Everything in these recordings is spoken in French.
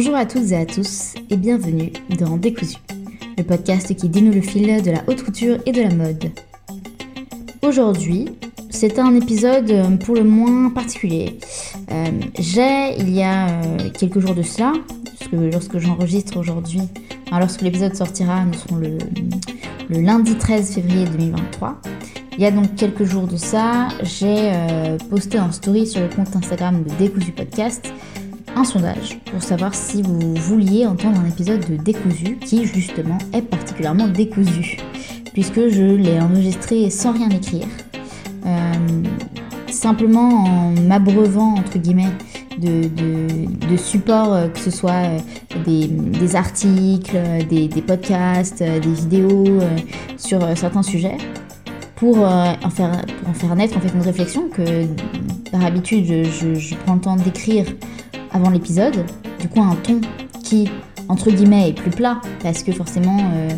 Bonjour à toutes et à tous et bienvenue dans Décousu, le podcast qui dénoue le fil de la haute couture et de la mode. Aujourd'hui, c'est un épisode pour le moins particulier. Euh, j'ai, il y a euh, quelques jours de cela, lorsque j'enregistre aujourd'hui, lorsque l'épisode sortira, nous serons le, lundi 13 février 2023. Il y a donc quelques jours de ça, j'ai euh, posté en story sur le compte Instagram de Décousu Podcast un sondage pour savoir si vous vouliez entendre un épisode de Décousu qui justement est particulièrement décousu puisque je l'ai enregistré sans rien écrire, euh, simplement en m'abreuvant entre guillemets de, de, supports, euh, que ce soit euh, des, articles, des, podcasts, des vidéos sur certains sujets, pour, en faire, pour en faire naître en fait une réflexion que par habitude je, je prends le temps d'écrire avant l'épisode, du coup un ton qui entre guillemets est plus plat parce que forcément euh,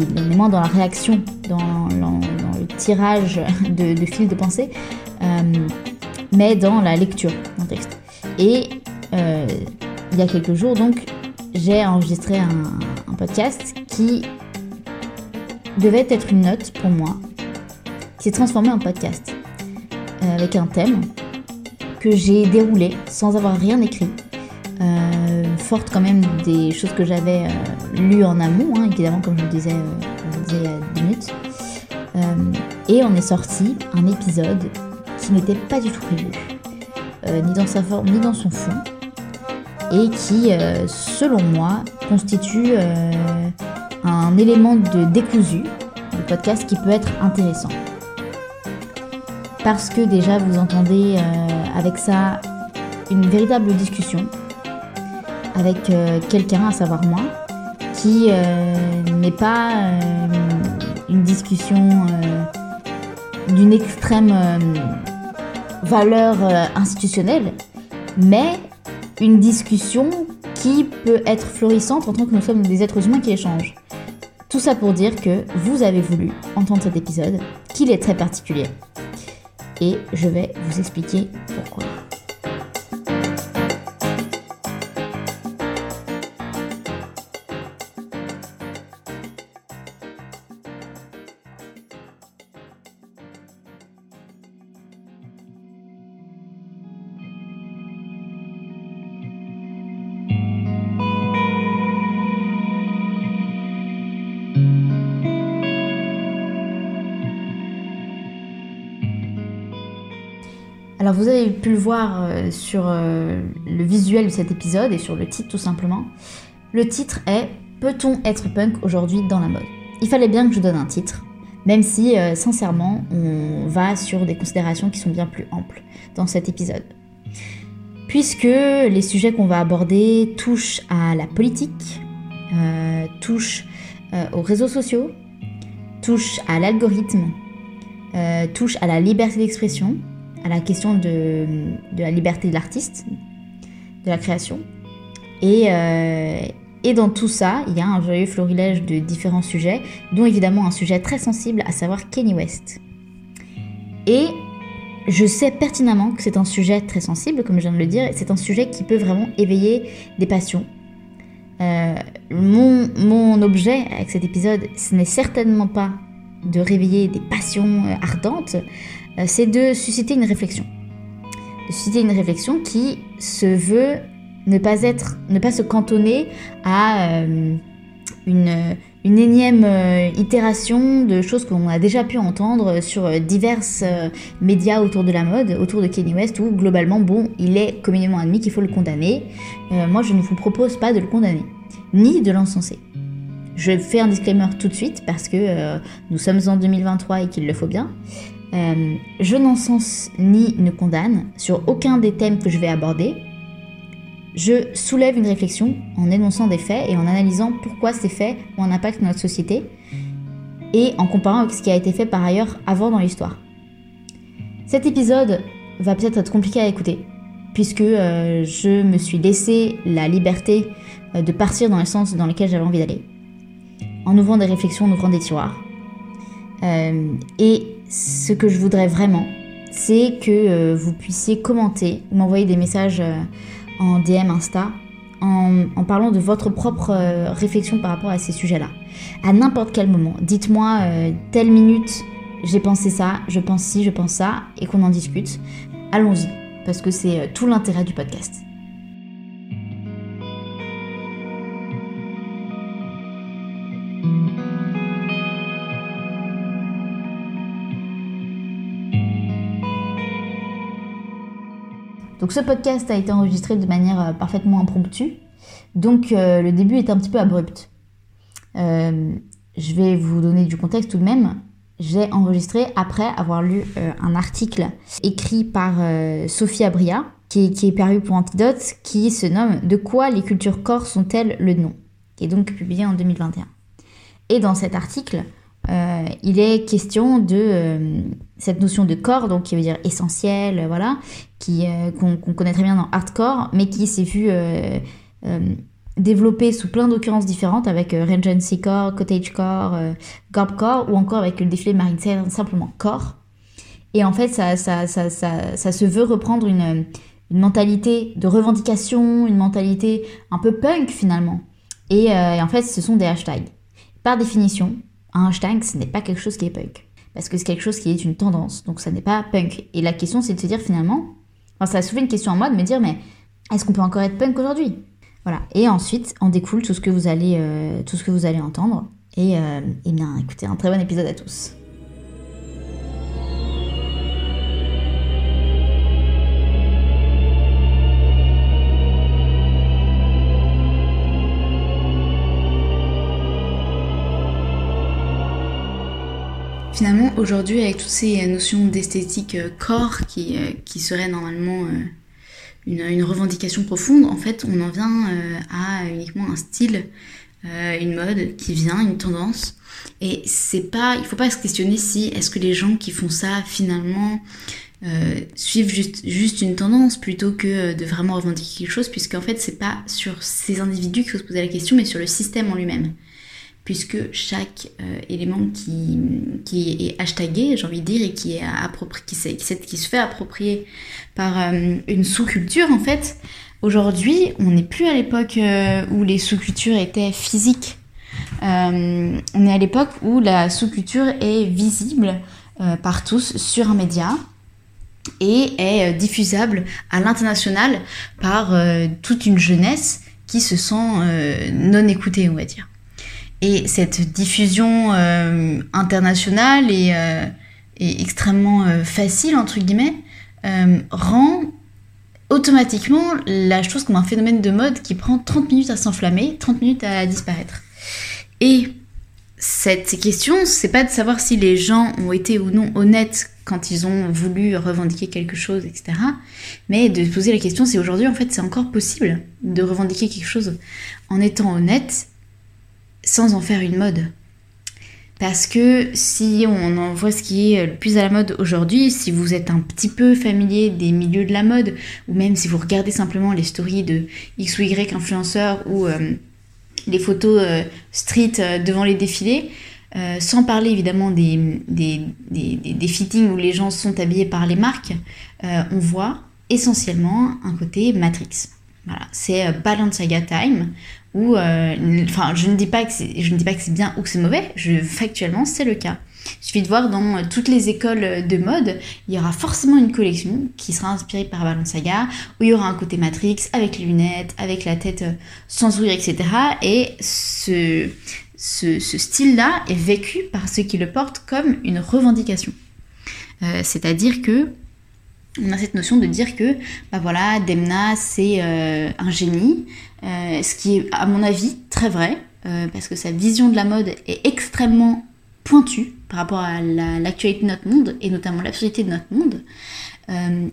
il est moins dans la réaction, dans, le tirage de, fil de pensée, euh, mais dans la lecture d'un texte. Et euh, il y a quelques jours donc j'ai enregistré un, podcast qui devait être une note pour moi, qui s'est transformé en podcast avec un thème que j'ai déroulé sans avoir rien écrit. Euh, forte quand même des choses que j'avais euh, lues en amont, hein, évidemment, comme je disais, euh, il y a 10 minutes. et on est sorti un épisode qui n'était pas du tout prévu, ni dans sa forme, ni dans son fond, et qui, selon moi, constitue un élément de décousu de podcast qui peut être intéressant parce que déjà vous entendez euh, avec ça une véritable discussion avec euh, quelqu'un, à savoir moi, qui euh, n'est pas une discussion d'une extrême valeur institutionnelle, mais une discussion qui peut être florissante en tant que nous sommes des êtres humains qui échangent. Tout ça pour dire que vous avez voulu entendre cet épisode, qu'il est très particulier et je vais vous expliquer pourquoi. Alors vous avez pu le voir euh, sur euh, le visuel de cet épisode et sur le titre tout simplement. Le titre est Peut-on être punk aujourd'hui dans la mode? Il fallait bien que je donne un titre, même si euh, sincèrement on va sur des considérations qui sont bien plus amples dans cet épisode. Puisque les sujets qu'on va aborder touchent à la politique, touchent aux réseaux sociaux, touchent à l'algorithme, touchent à la liberté d'expression, à la question de, la liberté de l'artiste, de la création. Et, euh, et dans tout ça, il y a un joyeux florilège de différents sujets, dont évidemment un sujet très sensible, à savoir Kenny West. Et je sais pertinemment que c'est un sujet très sensible, comme je viens de le dire, c'est un sujet qui peut vraiment éveiller des passions. Euh, mon, objet avec cet épisode, ce n'est certainement pas de réveiller des passions euh, ardentes, c'est de susciter une réflexion. De susciter une réflexion qui se veut ne pas être, ne pas se cantonner à euh, une, une, énième euh, itération de choses qu'on a déjà pu entendre sur divers médias autour de la mode, autour de Kanye West, où globalement, bon, il est communément admis qu'il faut le condamner. moi, je ne vous propose pas de le condamner, ni de l'encenser. Je fais un disclaimer tout de suite parce que nous sommes en 2023 et qu'il le faut bien. Euh, je n'encense ni ne condamne sur aucun des thèmes que je vais aborder. Je soulève une réflexion en énonçant des faits et en analysant pourquoi ces faits ont un impact sur notre société et en comparant avec ce qui a été fait par ailleurs avant dans l'histoire. Cet épisode va peut-être être compliqué à écouter puisque euh, je me suis laissé la liberté euh, de partir dans les sens dans lesquels j'avais envie d'aller en ouvrant des réflexions, en ouvrant des tiroirs. et ce que je voudrais vraiment, c'est que euh, vous puissiez commenter, m'envoyer des messages euh, en DM Insta en, parlant de votre propre euh, réflexion par rapport à ces sujets-là. À n'importe quel moment, dites-moi telle minute, j'ai pensé ça, je pense ci, je pense ça, et qu'on en discute. Allons-y, parce que c'est tout l'intérêt du podcast. Donc ce podcast a été enregistré de manière euh, parfaitement impromptue, donc euh, le début est un petit peu abrupt. Euh, je vais vous donner du contexte tout de même. J'ai enregistré après avoir lu un article écrit par Sophie Abria, qui, qui, est paru pour Antidote, qui se nomme De quoi les cultures corps sont-elles le nom? est donc publié en 2021. Et dans cet article, euh, il est question de euh, cette notion de corps, donc qui veut dire essentiel, voilà, qui euh, qu'on connaît très bien dans hardcore, mais qui s'est vu développé sous plein d'occurrences différentes avec Regency Core, Cottage Core, Gorb Core, ou encore avec le défilé Marine simplement Core. Et en fait, ça, ça, ça, ça, se veut reprendre une, mentalité de revendication, une mentalité un peu punk finalement. Et en fait, ce sont des hashtags. Par définition, un hashtag, ce n'est pas quelque chose qui est punk. Parce que c'est quelque chose qui est une tendance, donc ça n'est pas punk. Et la question, c'est de se dire finalement, enfin, ça a soulevé une question en moi de me dire, mais est-ce qu'on peut encore être punk aujourd'hui? Voilà. Et ensuite, en découle tout ce que vous allez, euh, tout ce que vous allez entendre. Et, euh, et bien, écoutez, un très bon épisode à tous. Finalement, aujourd'hui, avec toutes ces notions d'esthétique euh, corps qui, euh, qui seraient normalement euh, une, revendication profonde, en fait, on en vient à uniquement un style, une mode qui vient, une tendance. Et c'est pas, il faut pas se questionner si est-ce que les gens qui font ça finalement suivent juste, juste une tendance plutôt que de vraiment revendiquer quelque chose, puisqu'en fait c'est pas sur ces individus qu'il faut se poser la question, mais sur le système en lui-même puisque chaque euh, élément qui, est hashtagué, j'ai envie de dire, et qui, est qui, se fait approprier par euh, une sous-culture, en fait, aujourd'hui, on n'est plus à l'époque euh, où les sous-cultures étaient physiques. on est à l'époque où la sous-culture est visible par tous sur un média et est diffusable à l'international par toute une jeunesse qui se sent non écoutée, on va dire. Et cette diffusion euh, internationale et, euh, extrêmement euh, facile, entre guillemets, rend automatiquement la chose comme un phénomène de mode qui prend 30 minutes à s'enflammer, 30 minutes à disparaître. Et cette question, c'est pas de savoir si les gens ont été ou non honnêtes quand ils ont voulu revendiquer quelque chose, etc. Mais de se poser la question, c'est aujourd'hui en fait c'est encore possible de revendiquer quelque chose en étant honnête sans en faire une mode. Parce que si on en voit ce qui est le plus à la mode aujourd'hui, si vous êtes un petit peu familier des milieux de la mode, ou même si vous regardez simplement les stories de X ou Y influenceurs ou euh, les photos euh, street euh, devant les défilés, sans parler évidemment des, des, des, des, fittings où les gens sont habillés par les marques, on voit essentiellement un côté Matrix. Voilà, c'est Balenciaga Time, euh, enfin, je ne dis pas que c'est, je ne dis pas que c'est bien ou que c'est mauvais. Factuellement, c'est le cas. Il suffit de voir dans euh, toutes les écoles de mode, il y aura forcément une collection qui sera inspirée par Balenciaga, où il y aura un côté Matrix, avec les lunettes, avec la tête euh, sans sourire, etc. Et ce, ce, style-là est vécu par ceux qui le portent comme une revendication. c'est-à-dire que on a cette notion de dire que, bah voilà, Demna, c'est un génie, euh, ce qui est à mon avis très vrai, euh, parce que sa vision de la mode est extrêmement pointue par rapport à l'actualité de notre monde, et notamment l'absurdité de notre monde. Euh,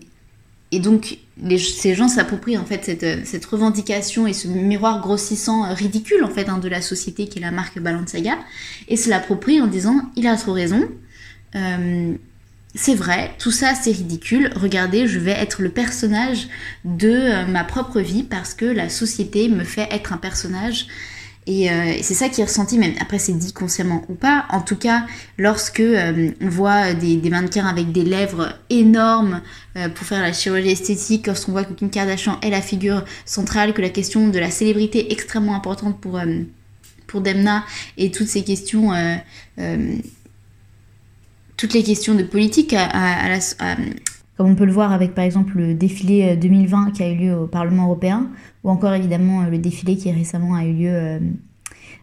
et donc, ces gens s'approprient en fait cette, revendication et ce miroir grossissant ridicule en fait hein, de la société qui est la marque Balenciaga, et se l'approprient en disant il a trop raison c'est vrai, tout ça c'est ridicule, regardez, je vais être le personnage de euh, ma propre vie parce que la société me fait être un personnage Et, euh, c'est ça qui est ressenti, même après c'est dit consciemment ou pas. En tout cas, lorsque euh, on voit des, mannequins avec des lèvres énormes pour faire la chirurgie esthétique, lorsqu'on voit que Kim Kardashian est la figure centrale, que la question de la célébrité est extrêmement importante pour Demna et toutes ces questions, toutes les questions de politique à, la, comme on peut le voir avec par exemple le défilé 2020 qui a eu lieu au Parlement européen, ou encore évidemment le défilé qui récemment a eu lieu euh,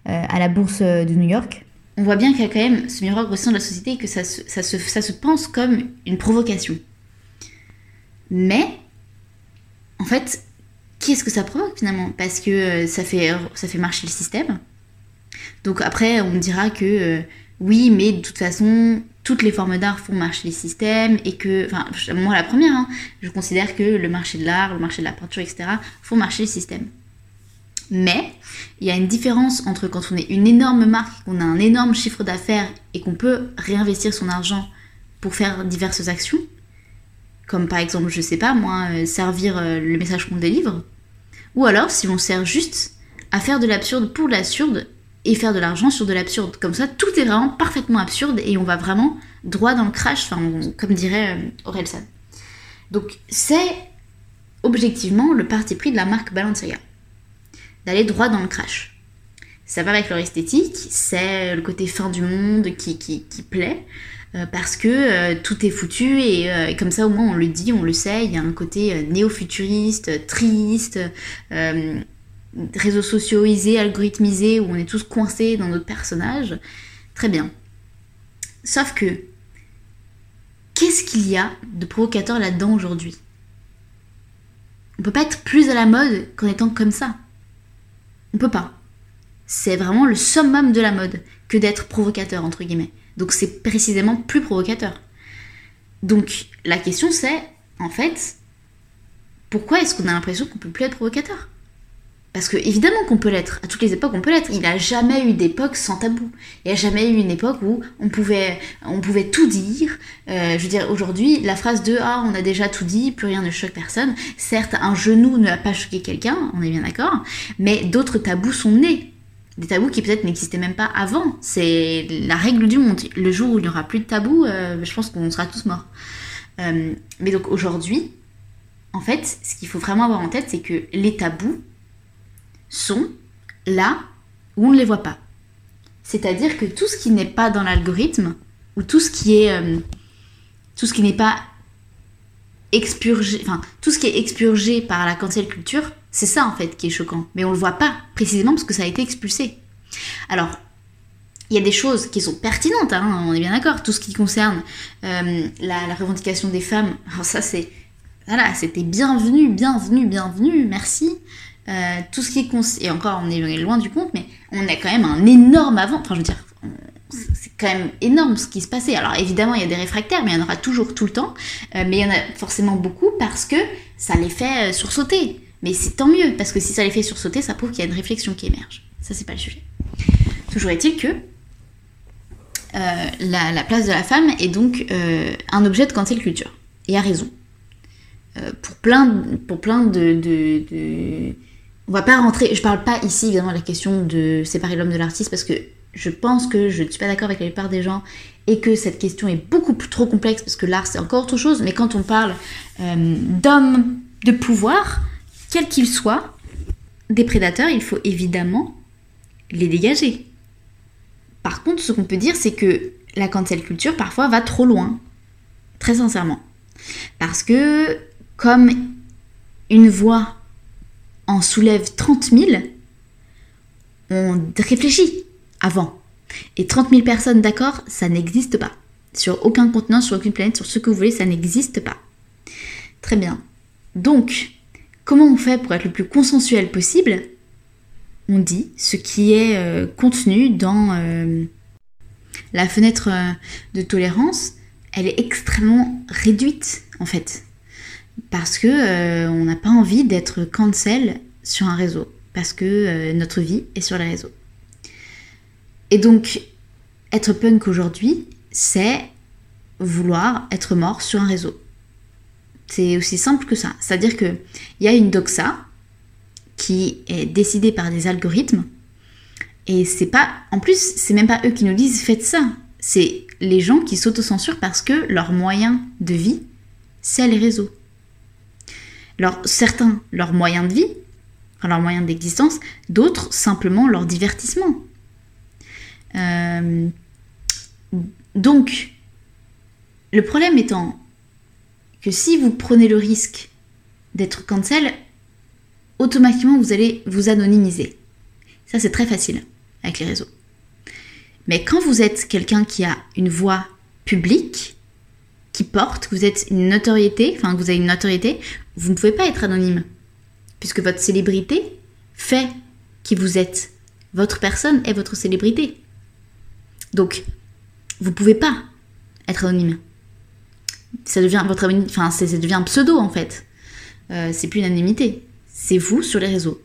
euh, à la bourse de New York. On voit bien qu'il y a quand même ce miroir au sein de la société et que ça se, pense comme une provocation. Mais, en fait, qui est-ce que ça provoque finalement? Parce que euh, ça fait, marcher le système. Donc après, on dira que oui, mais de toute façon, toutes les formes d'art font marcher les systèmes et que, enfin, moi la première, hein, je considère que le marché de l'art, le marché de la peinture, etc., font marcher les systèmes. Mais il y a une différence entre quand on est une énorme marque, qu'on a un énorme chiffre d'affaires et qu'on peut réinvestir son argent pour faire diverses actions, comme par exemple, je sais pas moi, euh, servir euh, le message qu'on délivre, ou alors si on sert juste à faire de l'absurde pour l'absurde et faire de l'argent sur de l'absurde. Comme ça, tout est vraiment parfaitement absurde et on va vraiment droit dans le crash, enfin, comme dirait euh, Orelsan. Donc, c'est objectivement le parti pris de la marque Balenciaga. D'aller droit dans le crash. Ça va avec leur esthétique, c'est le côté fin du monde qui, qui, plaît, euh, parce que euh, tout est foutu et, comme ça au moins on le dit, on le sait, il y a un côté néo-futuriste, triste, réseaux sociaux algorithmisés, où on est tous coincés dans notre personnage. Très bien. Sauf que, qu'est-ce qu'il y a de provocateur là-dedans aujourd'hui? On peut pas être plus à la mode qu'en étant comme ça. On peut pas. C'est vraiment le summum de la mode que d'être provocateur, entre guillemets. Donc c'est précisément plus provocateur. Donc la question c'est, en fait, pourquoi est-ce qu'on a l'impression qu'on peut plus être provocateur? Parce que évidemment qu'on peut l'être, à toutes les époques on peut l'être. Il n'a jamais eu d'époque sans tabou. Il n'y a jamais eu une époque où on pouvait, on pouvait tout dire. Euh, je veux dire, aujourd'hui, la phrase de Ah, on a déjà tout dit, plus rien ne choque personne. Certes, un genou ne va pas choquer quelqu'un, on est bien d'accord, mais d'autres tabous sont nés. Des tabous qui peut-être n'existaient même pas avant. C'est la règle du monde. Le jour où il n'y aura plus de tabous, euh, je pense qu'on sera tous morts. Euh, mais donc aujourd'hui, en fait, ce qu'il faut vraiment avoir en tête, c'est que les tabous, sont là où on ne les voit pas. C'est-à-dire que tout ce qui n'est pas dans l'algorithme, ou tout ce qui est... Euh, n'est pas expurgé, enfin, tout ce qui est expurgé par la cancel culture, c'est ça en fait qui est choquant. Mais on le voit pas, précisément parce que ça a été expulsé. Alors, il y a des choses qui sont pertinentes, hein, on est bien d'accord. Tout ce qui concerne euh, la, la, revendication des femmes, alors ça c'est. Voilà, c'était bienvenu, bienvenu, bienvenu, merci. Euh, tout ce qui est... Et encore, on est loin du compte, mais on a quand même un énorme avant. Enfin, je veux dire, c'est quand même énorme ce qui se passait. Alors évidemment, il y a des réfractaires, mais il y en aura toujours tout le temps. Euh, mais il y en a forcément beaucoup parce que ça les fait euh, sursauter. Mais c'est tant mieux, parce que si ça les fait sursauter, ça prouve qu'il y a une réflexion qui émerge. Ça, c'est pas le sujet. Toujours est-il que la, place de la femme est donc un objet de cancel culture. Et a raison. pour, plein, pour plein de on va pas rentrer, je parle pas ici évidemment de la question de séparer l'homme de l'artiste parce que je pense que je ne suis pas d'accord avec la plupart des gens et que cette question est beaucoup trop complexe parce que l'art c'est encore autre chose, mais quand on parle euh, d'hommes de pouvoir, quels qu'ils soient, des prédateurs, il faut évidemment les dégager. Par contre, ce qu'on peut dire, c'est que la cancel culture parfois va trop loin, très sincèrement. Parce que comme une voix en soulève 30 000, on réfléchit avant. Et 30 000 personnes d'accord, ça n'existe pas. Sur aucun continent, sur aucune planète, sur ce que vous voulez, ça n'existe pas. Très bien. Donc, comment on fait pour être le plus consensuel possible? On dit ce qui est euh, contenu dans euh, la fenêtre euh, de tolérance, elle est extrêmement réduite en fait parce que euh, on n'a pas envie d'être cancel sur un réseau, parce que euh, notre vie est sur les réseaux. Et donc, être punk aujourd'hui, c'est vouloir être mort sur un réseau. C'est aussi simple que ça. C'est-à-dire qu'il y a une doxa qui est décidée par des algorithmes Et c'est pas, en plus, c'est même pas eux qui nous disent faites ça. C'est les gens qui s'autocensurent parce que leur moyen de vie, c'est les réseaux. Certains, leur moyen de vie, enfin leur moyen d'existence, d'autres simplement leur divertissement. Euh, donc, le problème étant que si vous prenez le risque d'être cancel, automatiquement vous allez vous anonymiser. Ça c'est très facile avec les réseaux. Mais quand vous êtes quelqu'un qui a une voix publique, porte, vous êtes une notoriété, enfin que vous avez une notoriété, vous ne pouvez pas être anonyme. Puisque votre célébrité fait qui vous êtes. Votre personne est votre célébrité. Donc, vous ne pouvez pas être anonyme. Ça devient votre enfin, ça devient un pseudo en fait. Euh, c'est plus une anonymité. C'est vous sur les réseaux.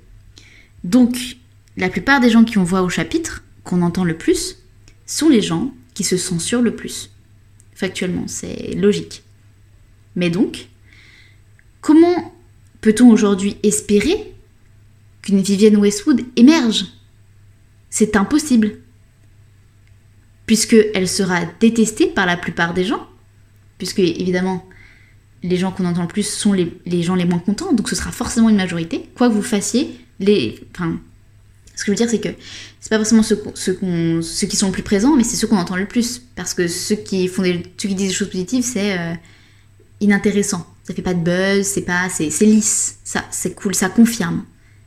Donc, la plupart des gens qui ont voix au chapitre, qu'on entend le plus, sont les gens qui se censurent le plus. Factuellement, c'est logique. Mais donc, comment peut-on aujourd'hui espérer qu'une Vivienne Westwood émerge? C'est impossible. Puisqu'elle sera détestée par la plupart des gens, puisque évidemment, les gens qu'on entend le plus sont les, gens les moins contents, donc ce sera forcément une majorité. Quoi que vous fassiez, les, ce que je veux dire, c'est que c'est pas forcément ceux, qui sont le plus présents, mais c'est ceux qu'on entend le plus. Parce que ceux qui, font des, ceux qui disent des choses positives, c'est euh, inintéressant. Ça fait pas de buzz, c'est pas, c'est lisse. Ça, c'est cool, ça confirme.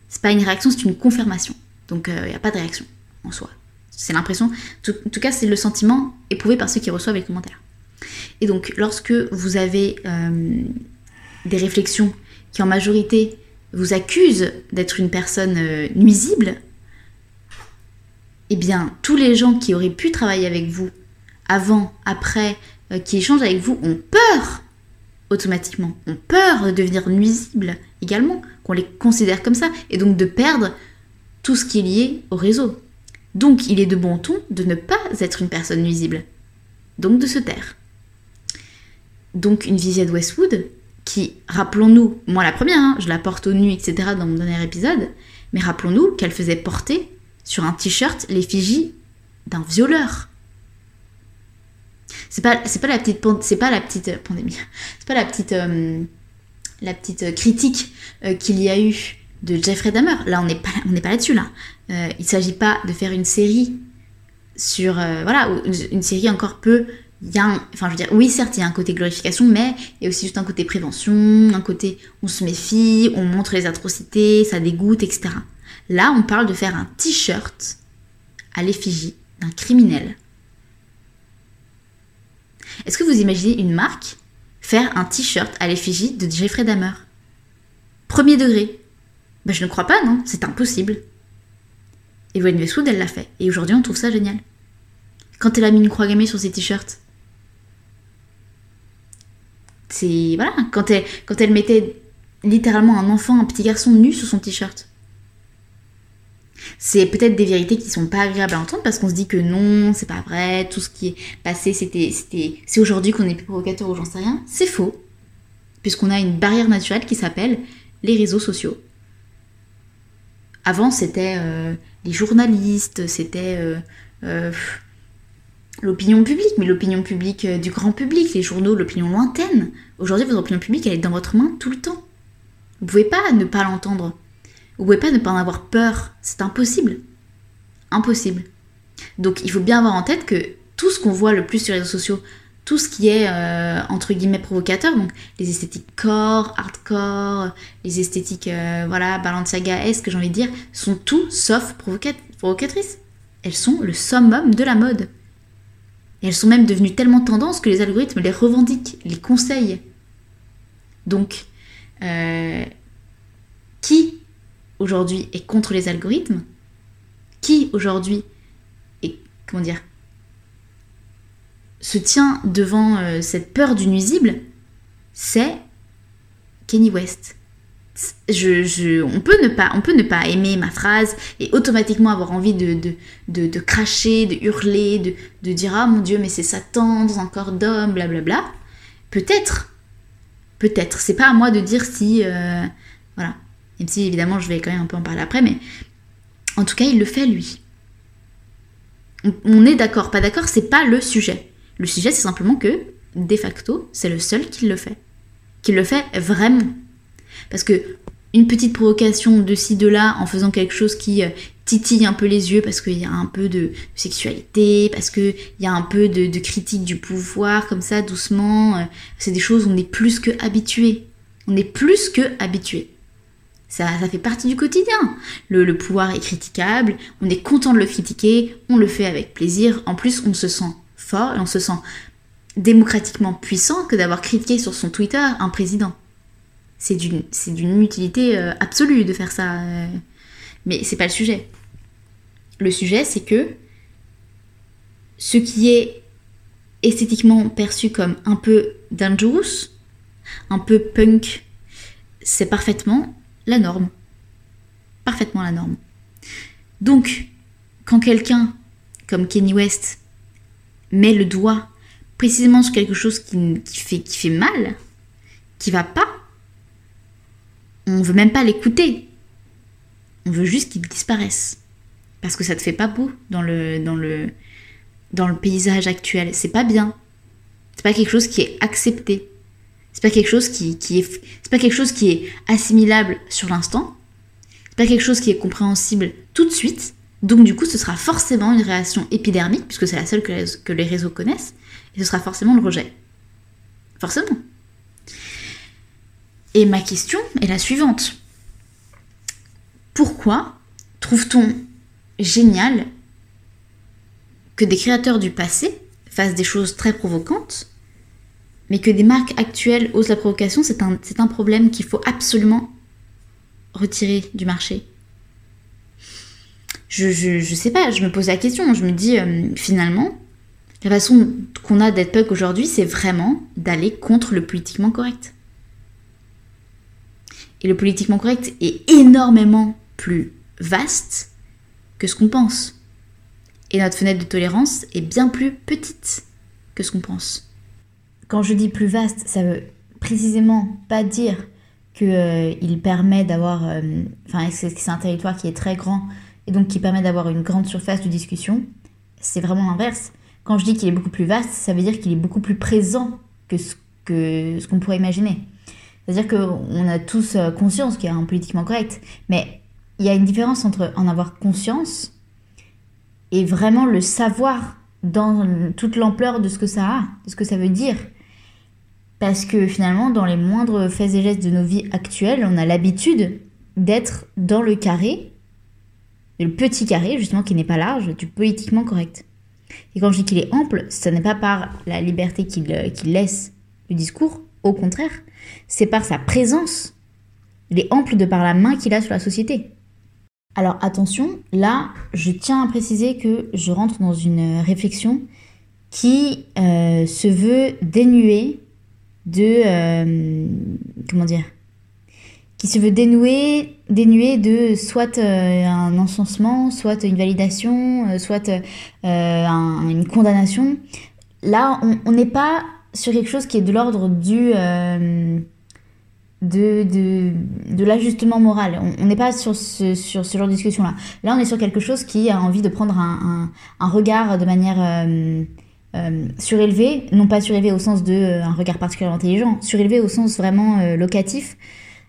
C'est pas une réaction, c'est une confirmation. Donc il euh, n'y a pas de réaction en soi. C'est l'impression, en tout cas, c'est le sentiment éprouvé par ceux qui reçoivent les commentaires. Et donc, lorsque vous avez euh, des réflexions qui en majorité vous accusent d'être une personne nuisible, eh bien, tous les gens qui auraient pu travailler avec vous avant, après, euh, qui échangent avec vous, ont peur automatiquement, ont peur de devenir nuisibles également, qu'on les considère comme ça, et donc de perdre tout ce qui est lié au réseau. Donc, il est de bon ton de ne pas être une personne nuisible, donc de se taire. Donc, une de Westwood, qui, rappelons-nous, moi la première, hein, je la porte au nu, etc., dans mon dernier épisode, mais rappelons-nous qu'elle faisait porter sur un t-shirt l'effigie d'un violeur. C'est pas, pas la petite, euh, euh, euh, critique qu'il y a eu de Jeffrey Dahmer. Là, on n'est pas, là-dessus là. il s'agit pas de faire une série sur, voilà, une série encore peu enfin je veux dire, oui certes il y a un côté glorification, mais il y a aussi juste un côté prévention, un côté on se méfie, on montre les atrocités, ça dégoûte, etc. Là, on parle de faire un t-shirt à l'effigie d'un criminel. Est-ce que vous imaginez une marque faire un t-shirt à l'effigie de Jeffrey Dahmer? Premier degré. Ben, je ne crois pas, non, c'est impossible. Et Wayne Westwood, elle l'a fait. Et aujourd'hui, on trouve ça génial. Quand elle a mis une croix gammée sur ses t-shirts. C'est. Voilà, quand elle, quand elle mettait littéralement un enfant, un petit garçon nu sur son t-shirt. C'est peut-être des vérités qui sont pas agréables à entendre parce qu'on se dit que non, c'est pas vrai, tout ce qui est passé, c'était, c'est aujourd'hui qu'on est plus provocateur ou j'en sais rien. C'est faux, puisqu'on a une barrière naturelle qui s'appelle les réseaux sociaux. Avant, c'était euh, les journalistes, c'était euh, euh, l'opinion publique, mais l'opinion publique du grand public, les journaux, l'opinion lointaine. Aujourd'hui, votre opinion publique, elle est dans votre main tout le temps. Vous pouvez pas ne pas l'entendre. Vous pouvez pas ne pas en avoir peur, c'est impossible. Impossible. Donc il faut bien avoir en tête que tout ce qu'on voit le plus sur les réseaux sociaux, tout ce qui est euh, entre guillemets provocateur, donc les esthétiques core, hardcore, les esthétiques euh, voilà Balenciaga est que j'ai envie de dire, sont tout sauf provocatrices. Elles sont le summum de la mode. Et elles sont même devenues tellement tendance que les algorithmes les revendiquent, les conseillent. Donc, euh, qui aujourd'hui est contre les algorithmes, qui aujourd'hui est, comment dire, se tient devant euh, cette peur du nuisible, c'est Kenny West. On, peut ne pas, on peut ne pas aimer ma phrase et automatiquement avoir envie de, de, cracher, de hurler, de, de, dire Ah mon Dieu, mais c'est Satan dans un corps d'homme, blablabla. Peut-être, peut-être. C'est pas à moi de dire si. Euh, voilà. Même si évidemment je vais quand même un peu en parler après, mais en tout cas il le fait lui. On, est d'accord, pas d'accord, c'est pas le sujet. Le sujet, c'est simplement que, de facto, c'est le seul qui le fait. Qui le fait vraiment. Parce que une petite provocation de ci, de là, en faisant quelque chose qui euh, titille un peu les yeux parce qu'il y a un peu de sexualité, parce qu'il y a un peu de, critique du pouvoir, comme ça, doucement. Euh, c'est des choses où on est plus que habitué. On est plus que habitué. Ça, ça fait partie du quotidien. Le, pouvoir est critiquable, on est content de le critiquer, on le fait avec plaisir. En plus, on se sent fort et on se sent démocratiquement puissant que d'avoir critiqué sur son Twitter un président. C'est d'une utilité euh, absolue de faire ça. Euh. Mais c'est pas le sujet. Le sujet, c'est que ce qui est esthétiquement perçu comme un peu dangerous, un peu punk, c'est parfaitement la norme. Parfaitement la norme. Donc, quand quelqu'un comme Kenny West met le doigt précisément sur quelque chose qui, fait, mal, qui va pas, on veut même pas l'écouter. On veut juste qu'il disparaisse. Parce que ça te fait pas beau dans le, dans le, dans le paysage actuel. C'est pas bien. C'est pas quelque chose qui est accepté. C'est pas quelque chose qui, est, pas quelque chose qui est assimilable sur l'instant. C'est pas quelque chose qui est compréhensible tout de suite. Donc du coup, ce sera forcément une réaction épidermique, puisque c'est la seule que les, que les réseaux connaissent, et ce sera forcément le rejet. Forcément. Et ma question est la suivante. Pourquoi trouve-t-on génial que des créateurs du passé fassent des choses très provocantes, mais que des marques actuelles osent la provocation, c'est un, problème qu'il faut absolument retirer du marché. Je, je, sais pas, je me pose la question, je me dis euh, finalement, la façon qu'on a d'être punk aujourd'hui, c'est vraiment d'aller contre le politiquement correct. Et le politiquement correct est énormément plus vaste que ce qu'on pense. Et notre fenêtre de tolérance est bien plus petite que ce qu'on pense. Quand je dis plus vaste, ça veut précisément pas dire qu'il euh, permet d'avoir. Euh, enfin, c'est un territoire qui est très grand et donc qui permet d'avoir une grande surface de discussion. C'est vraiment l'inverse. Quand je dis qu'il est beaucoup plus vaste, ça veut dire qu'il est beaucoup plus présent que ce qu'on ce qu'on pourrait imaginer. C'est-à-dire qu'on a tous euh, conscience qu'il y a un politiquement correct, mais il y a une différence entre en avoir conscience et vraiment le savoir dans toute l'ampleur de ce que ça a, de ce que ça veut dire. Parce que finalement, dans les moindres faits et gestes de nos vies actuelles, on a l'habitude d'être dans le carré, le petit carré, justement, qui n'est pas large, du politiquement correct. Et quand je dis qu'il est ample, ce n'est pas par la liberté qu'il euh, laisse du discours, au contraire, c'est par sa présence. Il est ample de par la main qu'il a sur la société. Alors attention, là, je tiens à préciser que je rentre dans une réflexion qui euh, se veut dénuée de... Euh, comment dire Qui se veut dénouer, dénuer de soit euh, un encensement, soit une validation, soit une condamnation. Là, on n'est pas sur quelque chose qui est de l'ordre du euh, de, de, de l'ajustement moral. On n'est pas sur ce, sur ce genre de discussion-là. Là, on est sur quelque chose qui a envie de prendre un, un regard de manière euh, euh, surélevée, non pas surélevé au sens de un regard particulièrement intelligent, surélevé au sens vraiment locatif,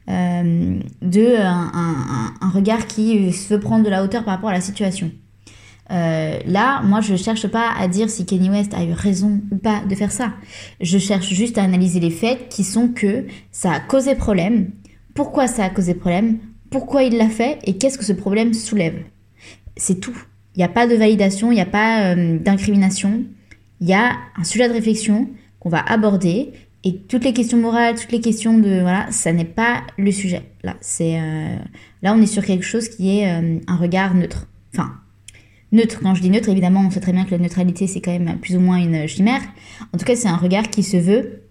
de un, regard qui veut prendre de la hauteur par rapport à la situation. Euh, là, moi, je cherche pas à dire si Kanye West a eu raison ou pas de faire ça. Je cherche juste à analyser les faits qui sont que ça a causé problème, pourquoi ça a causé problème, pourquoi il l'a fait? Et qu'est-ce que ce problème soulève? C'est tout. Il n'y a pas de validation, il n'y a pas euh, d'incrimination. Il y a un sujet de réflexion qu'on va aborder et toutes les questions morales, toutes les questions de voilà, ça n'est pas le sujet. Là, c'est euh, là on est sur quelque chose qui est un regard neutre. Enfin, neutre. Quand je dis neutre, évidemment, on sait très bien que la neutralité, c'est quand même plus ou moins une chimère. En tout cas, c'est un regard qui se veut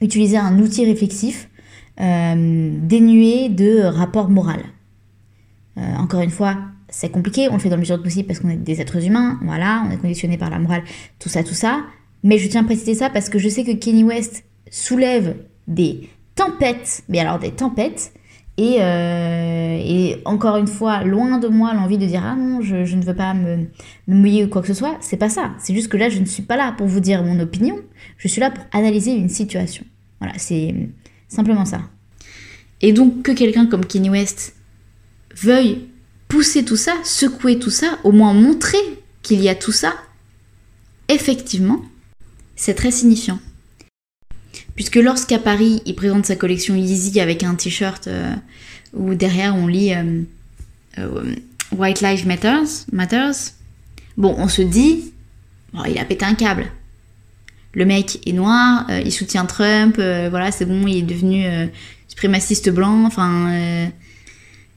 utiliser un outil réflexif euh, dénué de rapport moral. Euh, encore une fois, c'est compliqué, on le fait dans le mesure possible parce qu'on est des êtres humains, voilà, on est conditionné par la morale, tout ça, tout ça. Mais je tiens à préciser ça parce que je sais que Kenny West soulève des tempêtes, mais alors des tempêtes, Et, euh, encore une fois, loin de moi l'envie de dire ah non, je, je ne veux pas me, me, mouiller ou quoi que ce soit. C'est pas ça. C'est juste que là, je ne suis pas là pour vous dire mon opinion. Je suis là pour analyser une situation. Voilà, c'est simplement ça. Et donc que quelqu'un comme Kanye West veuille pousser tout ça, secouer tout ça, au moins montrer qu'il y a tout ça, effectivement, c'est très signifiant. Puisque lorsqu'à Paris, il présente sa collection Yeezy avec un t-shirt euh, où derrière on lit euh, euh, White Lives Matters, Matters, bon, on se dit, il a pété un câble. Le mec est noir, il soutient Trump, voilà, c'est bon, il est devenu suprémaciste blanc, enfin.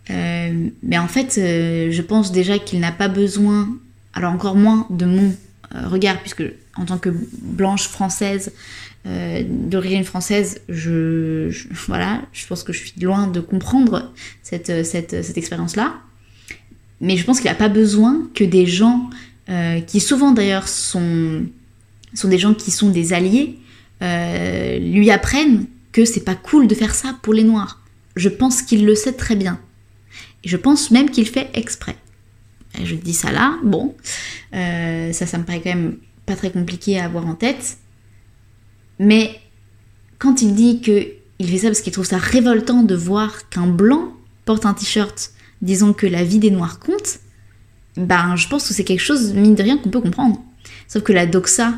Mais en fait, je pense déjà qu'il n'a pas besoin, alors encore moins de mon regard, puisque en tant que blanche française, euh, d'origine française, je, voilà, je pense que je suis loin de comprendre cette, cette, cette expérience-là. Mais je pense qu'il n'a pas besoin que des gens, euh, qui souvent d'ailleurs sont, sont des gens qui sont des alliés, euh, lui apprennent que c'est pas cool de faire ça pour les Noirs. Je pense qu'il le sait très bien. Je pense même qu'il fait exprès. Je dis ça là, bon, ça, ça me paraît quand même pas très compliqué à avoir en tête. Mais quand il dit que il fait ça parce qu'il trouve ça révoltant de voir qu'un blanc porte un t-shirt disant que la vie des noirs compte, ben je pense que c'est quelque chose, mine de rien, qu'on peut comprendre. Sauf que la doxa,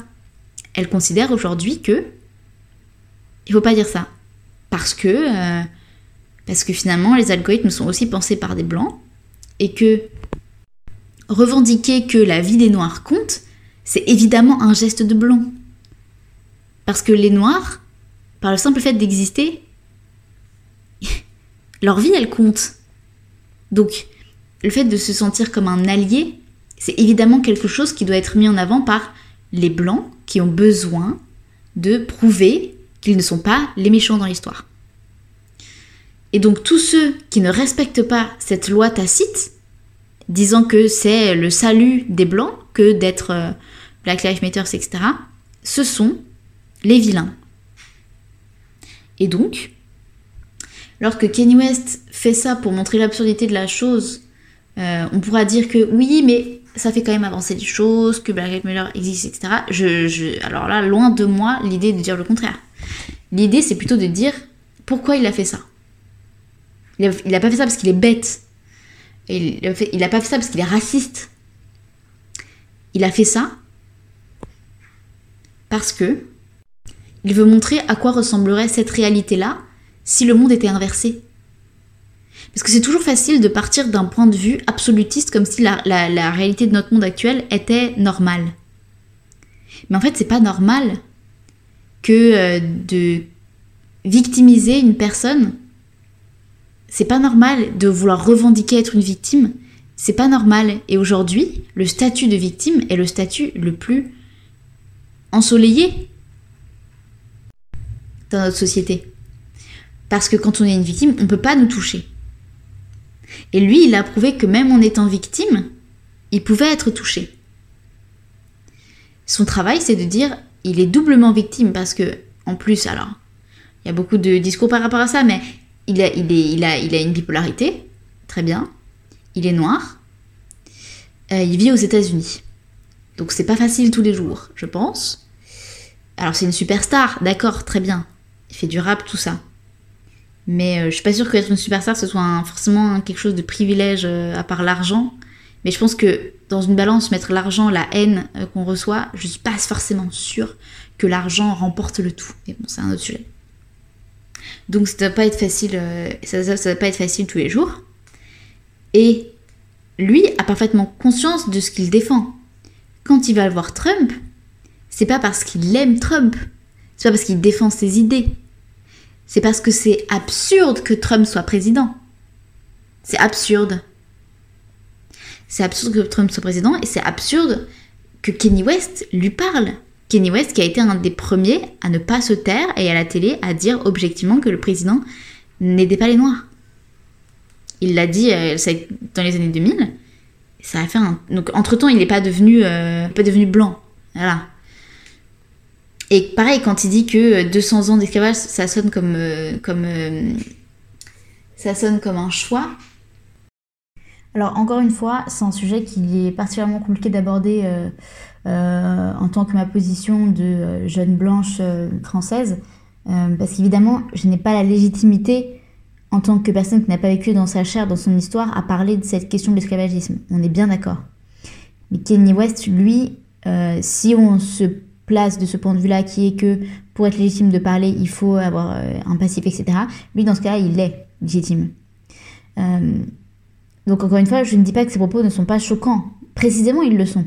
elle considère aujourd'hui que il faut pas dire ça. Parce que, euh, parce que finalement, les algorithmes sont aussi pensés par des blancs et que revendiquer que la vie des noirs compte, c'est évidemment un geste de blanc. Parce que les Noirs, par le simple fait d'exister, leur vie, elle compte. Donc, le fait de se sentir comme un allié, c'est évidemment quelque chose qui doit être mis en avant par les Blancs qui ont besoin de prouver qu'ils ne sont pas les méchants dans l'histoire. Et donc tous ceux qui ne respectent pas cette loi tacite, disant que c'est le salut des Blancs que d'être euh, Black Lives Matter, etc., ce sont les vilains. Et donc, lorsque Kanye West fait ça pour montrer l'absurdité de la chose, euh, on pourra dire que oui, mais ça fait quand même avancer les choses, que Black Lives Matter existe, etc. Alors là, loin de moi l'idée de dire le contraire. L'idée, c'est plutôt de dire pourquoi il a fait ça. Il n'a pas fait ça parce qu'il est bête. Il n'a pas fait ça parce qu'il est raciste. Il a fait ça parce que il veut montrer à quoi ressemblerait cette réalité-là si le monde était inversé. Parce que c'est toujours facile de partir d'un point de vue absolutiste comme si la, réalité de notre monde actuel était normale. Mais en fait, c'est pas normal que euh, de victimiser une personne. C'est pas normal de vouloir revendiquer être une victime. C'est pas normal. Et aujourd'hui, le statut de victime est le statut le plus ensoleillé dans notre société. Parce que quand on est une victime, on ne peut pas nous toucher. Et lui, il a prouvé que même en étant victime, il pouvait être touché. Son travail, c'est de dire, il est doublement victime parce que, en plus, alors, il y a beaucoup de discours par rapport à ça, mais il a, il est, il a, il a une bipolarité, très bien. Il est noir. Euh, il vit aux États-Unis. Donc c'est pas facile tous les jours, je pense. Alors c'est une superstar, d'accord, très bien il fait du rap, tout ça. Mais euh, je suis pas sûre qu'être une superstar ce soit forcément quelque chose de privilège euh, à part l'argent. Mais je pense que dans une balance, mettre l'argent, la haine euh, qu'on reçoit, je suis pas forcément sûre que l'argent remporte le tout. Mais bon, c'est un autre sujet. Donc ça va pas être facile, ça, ça va pas être facile tous les jours. Et lui a parfaitement conscience de ce qu'il défend. Quand il va voir Trump, c'est pas parce qu'il aime Trump, c'est pas parce qu'il défend ses idées. C'est parce que c'est absurde que Trump soit président. C'est absurde. C'est absurde que Trump soit président et c'est absurde que Kenny West lui parle. Kenny West qui a été un des premiers à ne pas se taire et à la télé à dire objectivement que le président n'aidait pas les Noirs. Il l'a dit euh, dans les années 2000. Ça a fait un... Donc entre-temps, il n'est pas devenu, euh, blanc. Et pareil, quand il dit que 200 ans d'esclavage, ça sonne comme, euh, euh, ça sonne comme un choix. Alors encore une fois, c'est un sujet qui est particulièrement compliqué d'aborder euh, euh, en tant que ma position de euh, jeune blanche française, parce qu'évidemment, je n'ai pas la légitimité en tant que personne qui n'a pas vécu dans sa chair, dans son histoire, à parler de cette question de l'esclavagisme. On est bien d'accord. Mais Kenny West, lui, si on se place de ce point de vue-là, qui est que pour être légitime de parler, il faut avoir un passif, etc., lui, dans ce cas-là, il est légitime. Euh, donc encore une fois, je ne dis pas que ces propos ne sont pas choquants. Précisément, ils le sont.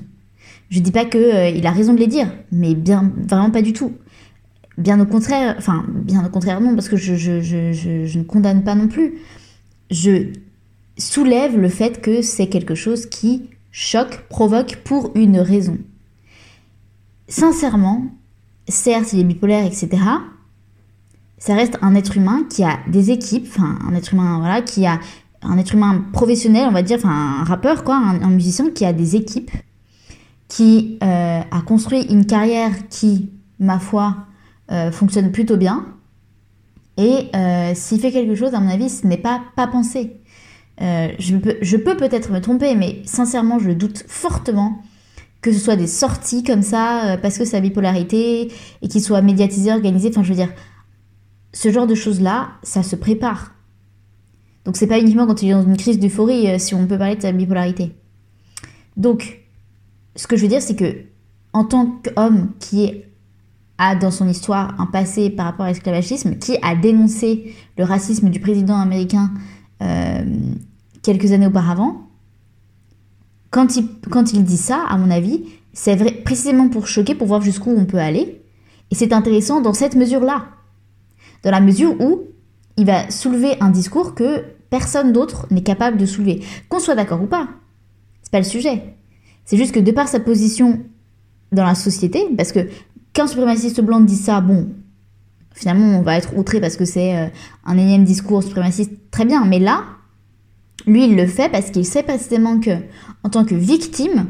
Je dis pas qu'il euh, a raison de les dire, mais bien, vraiment pas du tout. Bien au contraire, enfin, bien au contraire non, parce que je, ne condamne pas non plus. Je soulève le fait que c'est quelque chose qui choque, provoque pour une raison. Sincèrement, certes, il est bipolaire, etc ça reste un être humain qui a des équipes, un être humain voilà, qui a un être humain professionnel, on va dire, un rappeur quoi, un, musicien qui a des équipes, qui euh, a construit une carrière qui, ma foi, euh, fonctionne plutôt bien. Et euh, s'il fait quelque chose, à mon avis, ce n'est pas pas pensé. je peux, peut-être me tromper, mais sincèrement, je doute fortement que ce soit des sorties comme ça parce que sa bipolarité et qu'il soit médiatisé, organisé. Enfin, je veux dire, ce genre de choses-là, ça se prépare. Donc c'est pas uniquement quand il est dans une crise d'euphorie, si on peut parler de sa bipolarité. Donc, ce que je veux dire, c'est que en tant qu'homme qui a dans son histoire un passé par rapport à l'esclavagisme, qui a dénoncé le racisme du président américain euh, quelques années auparavant, quand il, quand il dit ça, à mon avis, c'est vrai, précisément pour choquer, pour voir jusqu'où on peut aller. Et c'est intéressant dans cette mesure-là dans la mesure où il va soulever un discours que personne d'autre n'est capable de soulever. Qu'on soit d'accord ou pas, c'est pas le sujet. C'est juste que de par sa position dans la société, parce que qu'un suprémaciste blanc dit ça, bon, finalement on va être outré parce que c'est euh, un énième discours suprémaciste, très bien, mais là, lui il le fait parce qu'il sait précisément que, en tant que victime,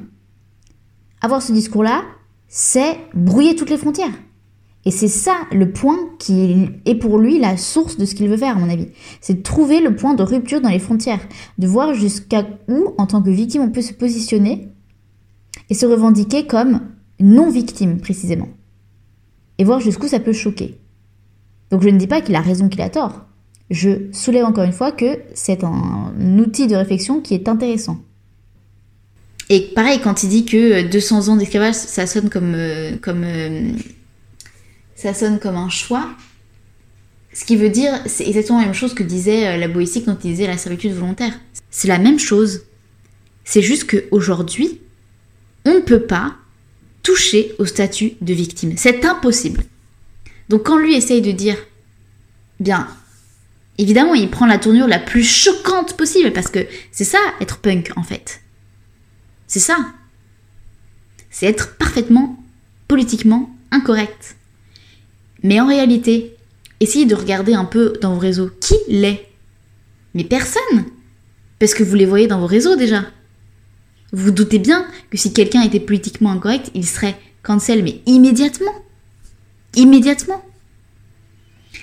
avoir ce discours-là, c'est brouiller toutes les frontières. Et c'est ça le point qui est pour lui la source de ce qu'il veut faire, à mon avis. C'est trouver le point de rupture dans les frontières, de voir jusqu'à où, en tant que victime, on peut se positionner et se revendiquer comme non-victime, précisément. Et voir jusqu'où ça peut choquer. Donc je ne dis pas qu'il a raison, qu'il a tort. Je soulève encore une fois que c'est un outil de réflexion qui est intéressant. Et pareil, quand il dit que 200 ans d'esclavage, ça sonne comme, euh, comme euh, ça sonne comme un choix. Ce qui veut dire, c'est exactement la même chose que disait euh, la boétie quand il disait la servitude volontaire. C'est la même chose. C'est juste qu'aujourd'hui, on ne peut pas toucher au statut de victime. C'est impossible. Donc quand lui essaye de dire, bien, évidemment, il prend la tournure la plus choquante possible, parce que c'est ça, être punk, en fait. C'est ça. C'est être parfaitement, politiquement incorrect. Mais en réalité, essayez de regarder un peu dans vos réseaux qui l'est? Mais personne Parce que vous les voyez dans vos réseaux déjà. Vous doutez bien que si quelqu'un était politiquement incorrect, il serait cancel, mais immédiatement. Immédiatement.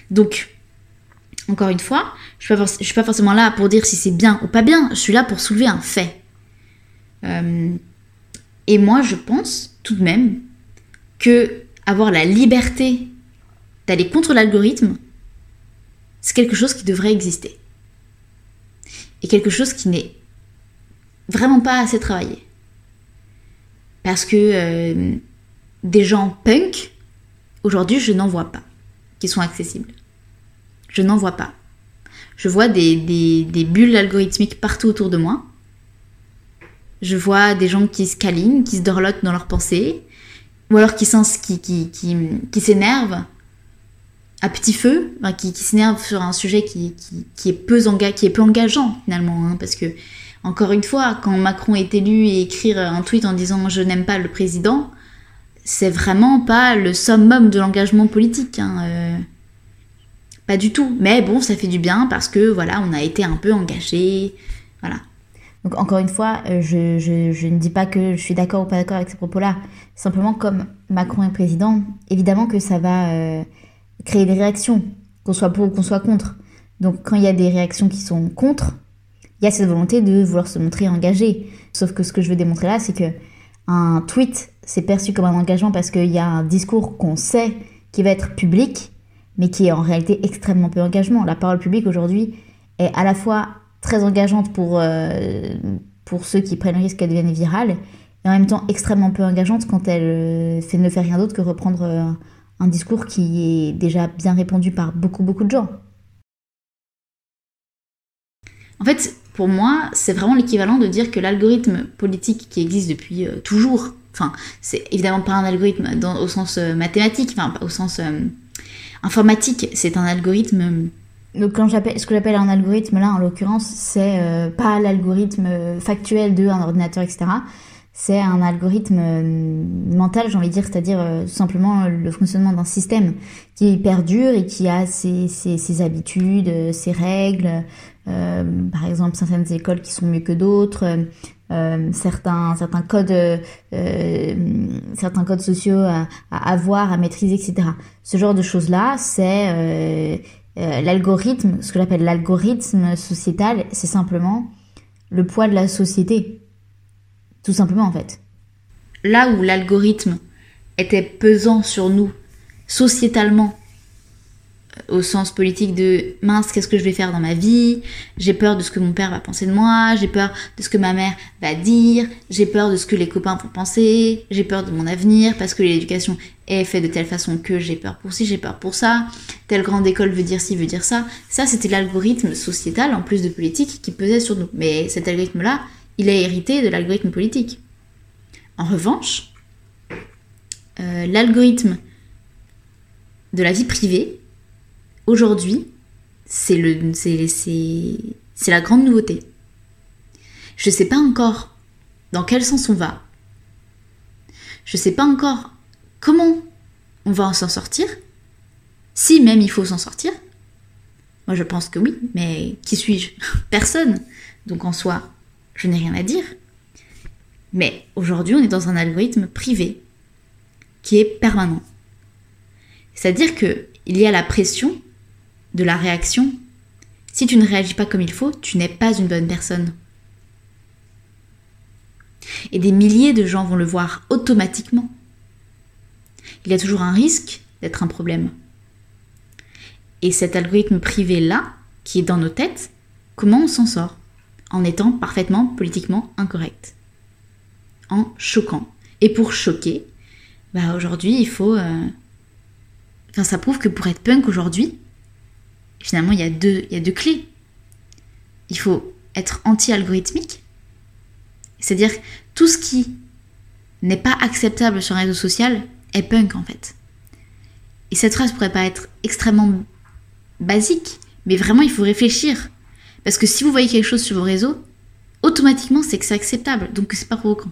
Donc, encore une fois, je ne suis, pas forcément là pour dire si c'est bien ou pas bien, je suis là pour soulever un fait. Euh, et moi, je pense tout de même que avoir la liberté d'aller contre l'algorithme, c'est quelque chose qui devrait exister. Et quelque chose qui n'est vraiment pas assez travaillé. Parce que euh, des gens punk, aujourd'hui, je n'en vois pas, qui sont accessibles. Je n'en vois pas. Je vois des, des, bulles algorithmiques partout autour de moi. Je vois des gens qui se câlinent, qui se dorlotent dans leurs pensées, ou alors qui, s'énervent à petit feu, qui, s'énerve sur un sujet qui, est peu qui est peu engageant finalement, hein, parce que encore une fois, quand Macron est élu et écrire un tweet en disant je n'aime pas le président, c'est vraiment pas le summum de l'engagement politique. Hein, euh, pas du tout. Mais bon, ça fait du bien parce que voilà, on a été un peu engagé. Voilà. Donc encore une fois, euh, je, ne dis pas que je suis d'accord ou pas d'accord avec ces propos-là. Simplement, comme Macron est président, évidemment que ça va. Euh, créer des réactions, qu'on soit pour ou qu'on soit contre. Donc quand il y a des réactions qui sont contre, il y a cette volonté de vouloir se montrer engagé. Sauf que ce que je veux démontrer là, c'est que un tweet, c'est perçu comme un engagement parce qu'il y a un discours qu'on sait qui va être public, mais qui est en réalité extrêmement peu engagement. La parole publique aujourd'hui est à la fois très engageante pour, euh, pour ceux qui prennent le risque qu'elle devienne virale, et en même temps extrêmement peu engageante quand elle euh, fait, ne fait rien d'autre que reprendre euh, un discours qui est déjà bien répandu par beaucoup beaucoup de gens. En fait, pour moi, c'est vraiment l'équivalent de dire que l'algorithme politique qui existe depuis toujours, enfin, c'est évidemment pas un algorithme au sens mathématique, enfin, au sens informatique, c'est un algorithme donc ce que j'appelle un algorithme là, en l'occurrence, c'est euh, pas l'algorithme factuel de un ordinateur, etc. C'est un algorithme euh, mental, j'ai envie de dire, c'est-à-dire euh, simplement le fonctionnement d'un système qui perdure et qui a ses, habitudes, ses règles. par exemple, certaines écoles qui sont mieux que d'autres, certains codes certains codes sociaux à, à, avoir, à maîtriser, etc. Ce genre de choses là, c'est euh, l'algorithme, ce que j'appelle l'algorithme sociétal, c'est simplement le poids de la société. Tout simplement en fait. Là où l'algorithme était pesant sur nous sociétalement au sens politique de mince, qu'est-ce que je vais faire dans ma vie? J'ai peur de ce que mon père va penser de moi, j'ai peur de ce que ma mère va dire, j'ai peur de ce que les copains vont penser, j'ai peur de mon avenir parce que l'éducation est faite de telle façon que j'ai peur pour ci, j'ai peur pour ça, telle grande école veut dire ci, veut dire ça. Ça, c'était l'algorithme sociétal en plus de politique qui pesait sur nous. Mais cet algorithme-là, il est hérité de l'algorithme politique. En revanche, euh, l'algorithme de la vie privée, aujourd'hui, c'est la grande nouveauté. Je ne sais pas encore dans quel sens on va. Je ne sais pas encore comment on va s'en sortir. Si même il faut s'en sortir. Moi je pense que oui, mais qui suis-je? Personne. Donc en soi, je n'ai rien à dire. Mais aujourd'hui, on est dans un algorithme privé qui est permanent. C'est-à-dire que il y a la pression de la réaction. Si tu ne réagis pas comme il faut, tu n'es pas une bonne personne. Et des milliers de gens vont le voir automatiquement. Il y a toujours un risque d'être un problème. Et cet algorithme privé-là, qui est dans nos têtes, comment on s'en sort? En étant parfaitement politiquement incorrect. En choquant. Et pour choquer, bah aujourd'hui, il faut... Euh, enfin, ça prouve que pour être punk aujourd'hui, finalement, il y, a deux, il y a deux clés. Il faut être anti-algorithmique, c'est-à-dire tout ce qui n'est pas acceptable sur un réseau social est punk en fait. Et cette phrase pourrait pas être extrêmement basique, mais vraiment il faut réfléchir. Parce que si vous voyez quelque chose sur vos réseaux, automatiquement c'est que c'est acceptable, donc c'est pas provoquant.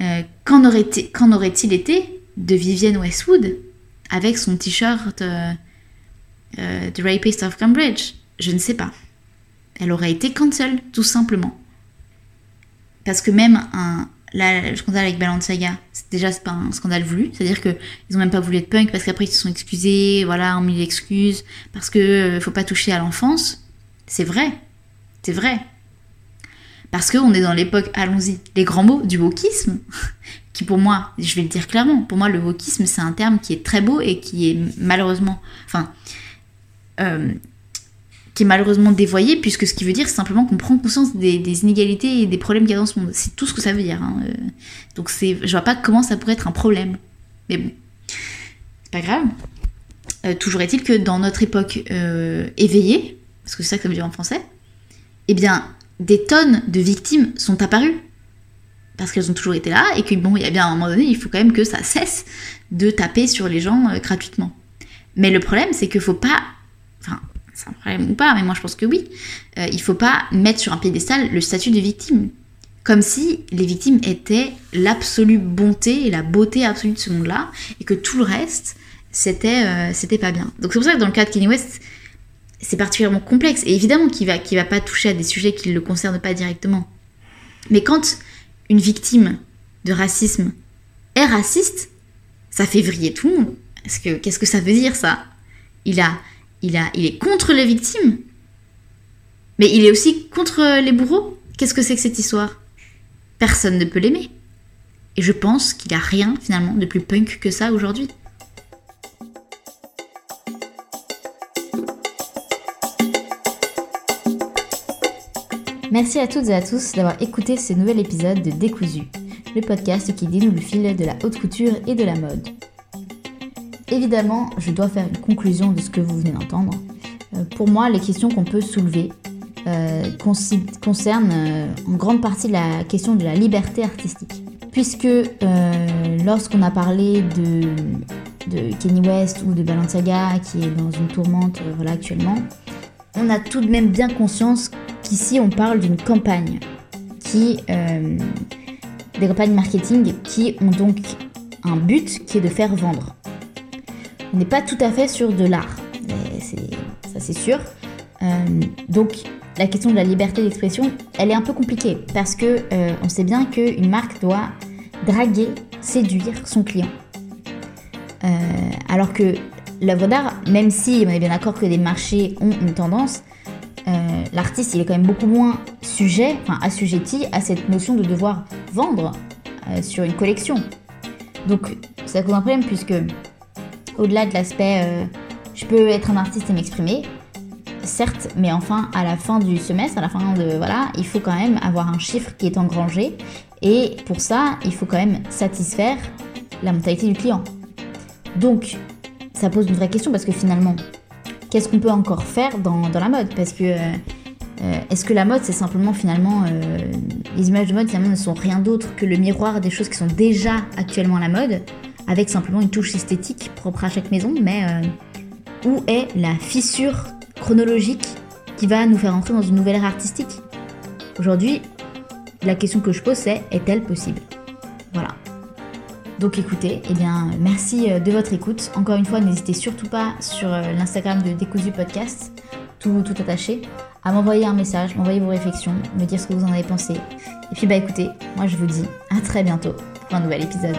Euh, qu'en aurait-il été de Vivienne Westwood avec son t-shirt euh, euh, The Rapist of Cambridge? Je ne sais pas. Elle aurait été cancel, tout simplement. Parce que même un, le scandale avec Balenciaga, déjà c'est pas un scandale voulu, c'est-à-dire que ils ont même pas voulu être punk parce qu'après ils se sont excusés, voilà, ont mis l'excuse parce que euh, faut pas toucher à l'enfance. C'est vrai, c'est vrai. Parce qu'on est dans l'époque, allons-y, les grands mots du wokisme, qui pour moi, je vais le dire clairement, pour moi le wokisme c'est un terme qui est très beau et qui est malheureusement, enfin, euh, qui est malheureusement dévoyé, puisque ce qui veut dire, c'est simplement qu'on prend conscience des, inégalités et des problèmes qu'il y a dans ce monde. C'est tout ce que ça veut dire. Hein. Euh, donc c'est, je vois pas comment ça pourrait être un problème. Mais bon, c'est pas grave. Euh, toujours est-il que dans notre époque éveillée, parce que c'est ça que ça veut dire en français, eh bien, des tonnes de victimes sont apparues. Parce qu'elles ont toujours été là, et que bon, il y a bien un moment donné, il faut quand même que ça cesse de taper sur les gens gratuitement. Mais le problème, c'est qu'il faut pas. Enfin, c'est un problème ou pas, mais moi je pense que oui. Euh, il faut pas mettre sur un piédestal le statut de victime. Comme si les victimes étaient l'absolue bonté et la beauté absolue de ce monde-là, et que tout le reste, c'était euh, pas bien. Donc c'est pour ça que dans le cas de Kanye West, c'est particulièrement complexe. Et évidemment qu'il va, va pas toucher à des sujets qui ne le concernent pas directement. Mais quand une victime de racisme est raciste, ça fait vriller tout le monde. Que qu'est-ce que ça veut dire ça? Il a il, a, il est contre les victimes, mais il est aussi contre les bourreaux. Qu'est-ce que c'est que cette histoire? Personne ne peut l'aimer. Et je pense qu'il n'y a rien finalement de plus punk que ça aujourd'hui. Merci à toutes et à tous d'avoir écouté ce nouvel épisode de Décousu, le podcast qui dénoue le fil de la haute couture et de la mode. Évidemment, je dois faire une conclusion de ce que vous venez d'entendre. Euh, pour moi, les questions qu'on peut soulever euh, concernent euh, en grande partie la question de la liberté artistique. Puisque lorsqu'on a parlé de, de, Kenny West ou de Balenciaga qui est dans une tourmente voilà, actuellement, on a tout de même bien conscience qu'ici on parle d'une campagne qui des campagnes marketing qui ont donc un but qui est de faire vendre n'est pas tout à fait sur de l'art. Ça c'est sûr. Euh, donc la question de la liberté d'expression, elle est un peu compliquée parce que euh, on sait bien qu'une marque doit draguer, séduire son client. Euh, alors que l'œuvre d'art, même si on est bien d'accord que les marchés ont une tendance, l'artiste il est quand même beaucoup moins sujet, enfin assujetti à cette notion de devoir vendre sur une collection. Donc ça cause un problème puisque au-delà de l'aspect euh, je peux être un artiste et m'exprimer, certes, mais enfin à la fin du semestre, à la fin de voilà, il faut quand même avoir un chiffre qui est engrangé et pour ça, il faut quand même satisfaire la mentalité du client. Donc, ça pose une vraie question parce que finalement, qu'est-ce qu'on peut encore faire dans, la mode? Parce que euh, euh, est-ce que la mode, c'est simplement finalement les images de mode finalement ne sont rien d'autre que le miroir des choses qui sont déjà actuellement à la mode avec simplement une touche esthétique propre à chaque maison, mais euh, où est la fissure chronologique qui va nous faire entrer dans une nouvelle ère artistique? Aujourd'hui, la question que je pose c'est est-elle possible? Voilà. Donc écoutez, eh bien merci euh, de votre écoute. Encore une fois, n'hésitez surtout pas sur euh, l'Instagram de Décousu Podcast, tout, tout attaché, à m'envoyer un message, m'envoyer vos réflexions, me dire ce que vous en avez pensé. Et puis bah écoutez, moi je vous dis à très bientôt pour un nouvel épisode.